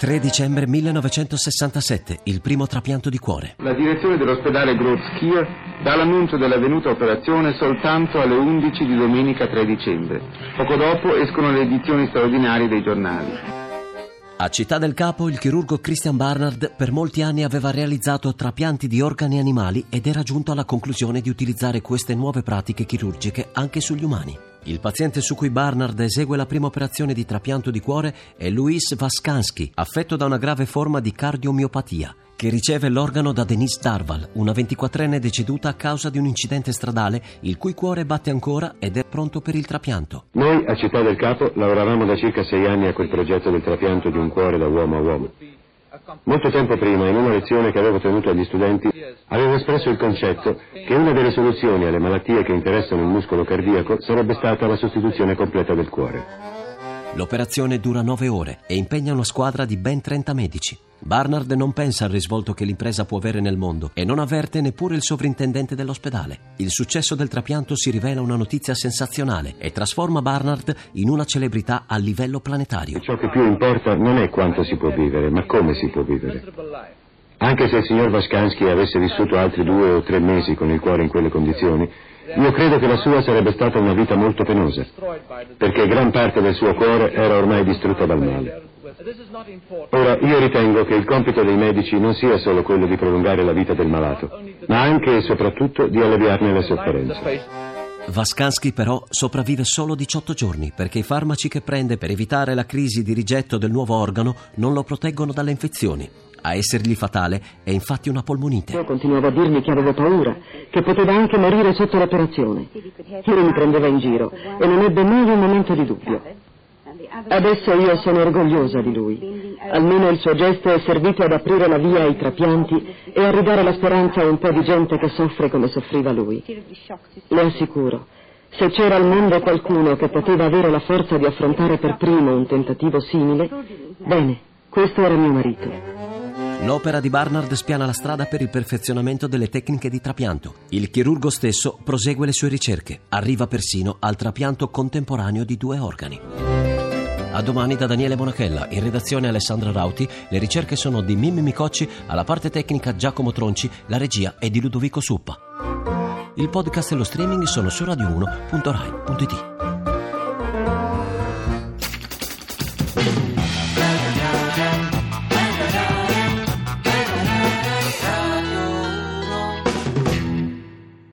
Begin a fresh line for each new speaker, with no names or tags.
3 dicembre 1967, il primo trapianto di cuore.
La direzione dell'ospedale Groß-Kier dà l'annuncio dell'avvenuta operazione soltanto alle 11 di domenica 3 dicembre. Poco dopo escono le edizioni straordinarie dei giornali.
A Città del Capo il chirurgo Christian Barnard per molti anni aveva realizzato trapianti di organi animali ed era giunto alla conclusione di utilizzare queste nuove pratiche chirurgiche anche sugli umani. Il paziente su cui Barnard esegue la prima operazione di trapianto di cuore è Luis Vaskansky, affetto da una grave forma di cardiomiopatia, che riceve l'organo da Denise Darval, una 24enne deceduta a causa di un incidente stradale il cui cuore batte ancora ed è pronto per il trapianto.
Noi a Città del Capo lavoravamo da circa sei anni a quel progetto del trapianto di un cuore da uomo a uomo. Molto tempo prima, in una lezione che avevo tenuto agli studenti, avevo espresso il concetto che una delle soluzioni alle malattie che interessano il muscolo cardiaco sarebbe stata la sostituzione completa del cuore.
L'operazione dura nove ore e impegna una squadra di ben 30 medici. Barnard non pensa al risvolto che l'impresa può avere nel mondo e non avverte neppure il sovrintendente dell'ospedale. Il successo del trapianto si rivela una notizia sensazionale e trasforma Barnard in una celebrità a livello planetario.
Ciò che più importa non è quanto si può vivere, ma come si può vivere. Anche se il signor Vaskansky avesse vissuto altri due o tre mesi con il cuore in quelle condizioni, io credo che la sua sarebbe stata una vita molto penosa, perché gran parte del suo cuore era ormai distrutta dal male. Ora, io ritengo che il compito dei medici non sia solo quello di prolungare la vita del malato, ma anche e soprattutto di alleviarne le sofferenze.
Vaskansky però sopravvive solo 18 giorni perché i farmaci che prende per evitare la crisi di rigetto del nuovo organo non lo proteggono dalle infezioni. A essergli fatale è infatti una polmonite.
Io continuavo a dirmi che avevo paura, che poteva anche morire sotto l'operazione. Io mi prendeva in giro e non ebbe mai un momento di dubbio. Adesso io sono orgogliosa di lui. Almeno il suo gesto è servito ad aprire la via ai trapianti e a ridare la speranza a un po' di gente che soffre come soffriva lui. Le assicuro, se c'era al mondo qualcuno che poteva avere la forza di affrontare per primo un tentativo simile, bene, questo era mio marito.
L'opera di Barnard spiana la strada per il perfezionamento delle tecniche di trapianto. Il chirurgo stesso prosegue le sue ricerche. Arriva persino al trapianto contemporaneo di due organi. A domani da Daniele Monachella, in redazione Alessandra Rauti, le ricerche sono di Mimmi Micocci, alla parte tecnica Giacomo Tronci, la regia è di Ludovico Suppa. Il podcast e lo streaming sono su radio1.rai.it.